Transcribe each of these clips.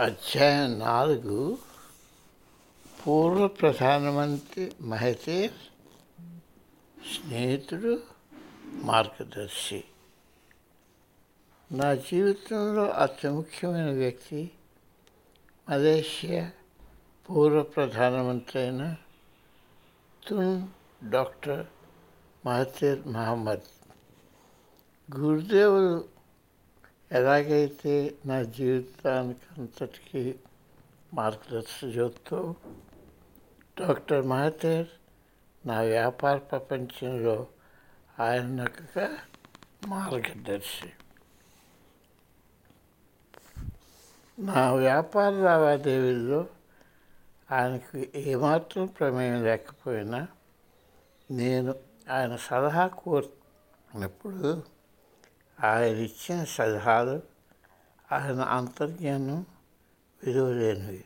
అధ్యాయం నాలుగు పూర్వ ప్రధానమంత్రి మహతీర్ స్నేహితుడు మార్గదర్శి. నా జీవితంలో అతి ముఖ్యమైన వ్యక్తి మలేషియా పూర్వ ప్రధానమంత్రి అయిన తున్ డాక్టర్ మహతీర్ మహమ్మద్. గురుదేవులు ఎలాగైతే నా జీవితానికి అంతటికీ చూస్తూ డాక్టర్ మహతేర్ నా వ్యాపార ప్రపంచంలో ఆయన ఒక మార్గదర్శి. నా వ్యాపార లావాదేవీల్లో ఆయనకు ఏమాత్రం ప్రమేయం లేకపోయినా నేను ఆయన సలహా కోరినప్పుడు ఆయన ఇచ్చిన సలహాలు ఆయన అంతర్జ్ఞానం విలువలేనివి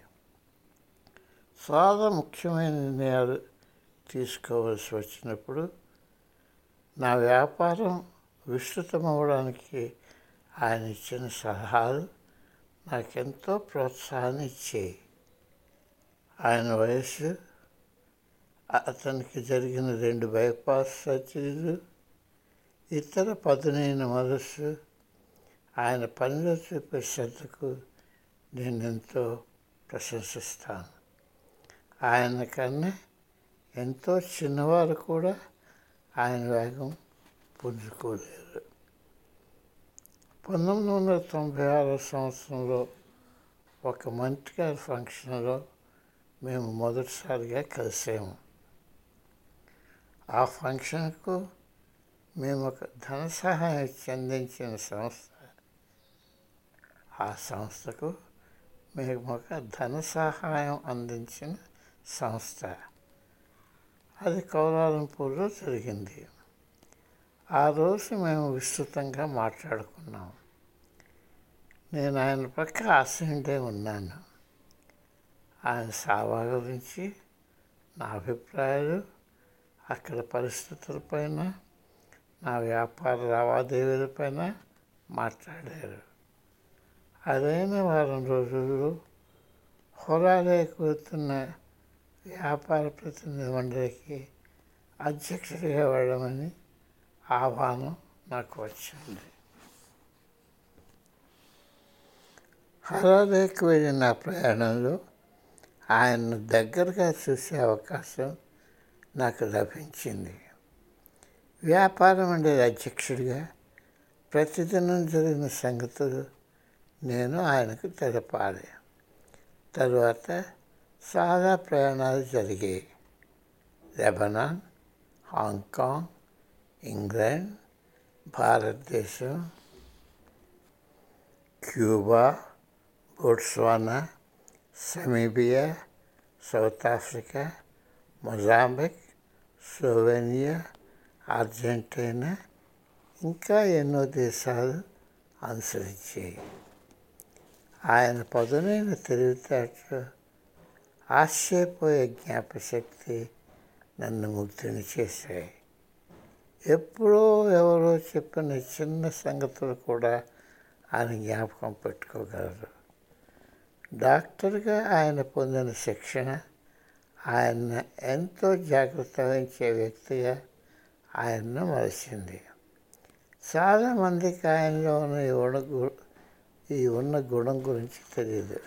చాలా ముఖ్యమైన నిర్ణయాలు తీసుకోవాల్సి వచ్చినప్పుడు నా వ్యాపారం విస్తృతమవడానికి ఆయన ఇచ్చిన సలహాలు నాకెంతో ప్రోత్సాహాన్ని ఇచ్చాయి ఆయన వయస్సు అతనికి జరిగిన రెండు బైపాస్ సర్జరీలు ఇతర పదునైన మనస్సు ఆయన పనిలో చూపే శ్రద్ధకు నేను ఎంతో ప్రశంసిస్తాను. ఆయన కన్నా ఎంతో చిన్నవారు కూడా ఆయన వేగం పుంజుకోలేరు. పంతొమ్మిది వందల తొంభై ఆరో సంవత్సరంలో ఒక మంత్రి గారి ఫంక్షన్లో మేము మొదటిసారిగా కలిసాము. ఆ ఫంక్షన్కు మేము ఒక ధన సహాయం చెందించిన సంస్థ. ఆ సంస్థకు మేము ఒక ధన సహాయం అందించిన సంస్థ. అది కౌలాలంపూర్లో జరిగింది. ఆ రోజు మేము విస్తృతంగా మాట్లాడుకున్నాం. నేను ఆయన పక్క ఆశయుండే ఉన్నాను. ఆయన సావా గురించి నా అభిప్రాయాలు అక్కడ పరిస్థితులపైన నా వ్యాపార లావాదేవీల పైన మాట్లాడారు. అదైన వారం రోజుల్లో హోరాలే వెళ్తున్న వ్యాపార ప్రతినిధి మండలికి అధ్యక్షుడిగా వెళ్ళమని ఆహ్వానం నాకు వచ్చింది. హరాలేకి వెళ్ళిన ప్రయాణంలో ఆయన దగ్గరగా చూసే అవకాశం నాకు లభించింది. వ్యాపారం ఉండేది అధ్యక్షుడిగా. ప్రతిదినం జరిగిన సంగతులు నేను ఆయనకు తెలపాలి. తరువాత చాలా ప్రయాణాలు జరిగాయి. లెబనాన్ హాంకాంగ్ ఇంగ్లాండ్ భారతదేశం Cuba Botswana Namibia South Africa Mozambique Slovenia Argentina ఇంకా ఎన్నో దేశాలు అనుసరించాయి. ఆయన పదునైన తెలివితేటలు ఆశ్చర్యపోయే జ్ఞాపశక్తి నన్ను ముగ్ధుని చేశాయి. ఎప్పుడో ఎవరో చెప్పిన చిన్న సంగతులు కూడా ఆయన జ్ఞాపకం పెట్టుకోగలరు. డాక్టర్గా ఆయన పొందిన శిక్షణ ఆయన ఎంతో జాగ్రత్త వహించే వ్యక్తిగా ఆయన్ను మలిచింది చాలామందికి ఆయనలో ఉన్న ఈ ఉన్న ఈ ఉన్న గుణం గురించి తెలియదు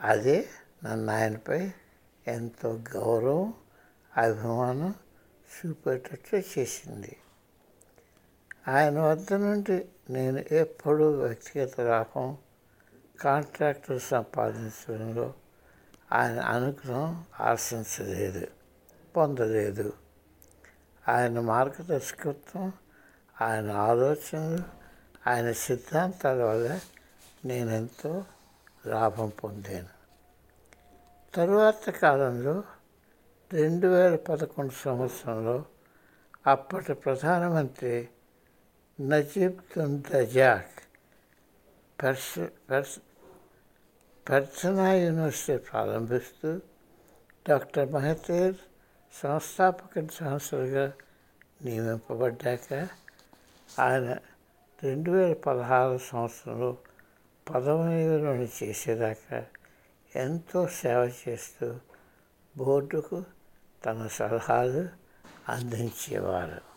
అదే నన్ను ఆయనపై ఎంతో గౌరవం అభిమానం చూపేటట్లు చేసింది. ఆయన వద్ద నుండి నేను ఎప్పుడూ వ్యక్తిగత లాభం కాంట్రాక్టర్ సంపాదించడంలో ఆయన అనుగ్రహం ఆశించలేదు పొందలేదు. ఆయన మార్గదర్శకత్వం ఆయన ఆలోచనలు ఆయన సిద్ధాంతాల వల్ల నేను ఎంతో లాభం పొందాను. తరువాత కాలంలో రెండు వేల పదకొండు సంవత్సరంలో అప్పటి ప్రధానమంత్రి నజీబ్ దుందజాక్ పెర్స్ పెర్స్ పెర్సనా యూనివర్సిటీ ప్రారంభిస్తూ డాక్టర్ మహతీర్ సంస్థాపక సంస్థలుగా నియమింపబడ్డాక ఆయన రెండు వేల పదహారు సంవత్సరంలో పదవీలను చేసేదాకా ఎంతో సేవ చేస్తూ బోర్డుకు తన సలహాలు అందించేవారు.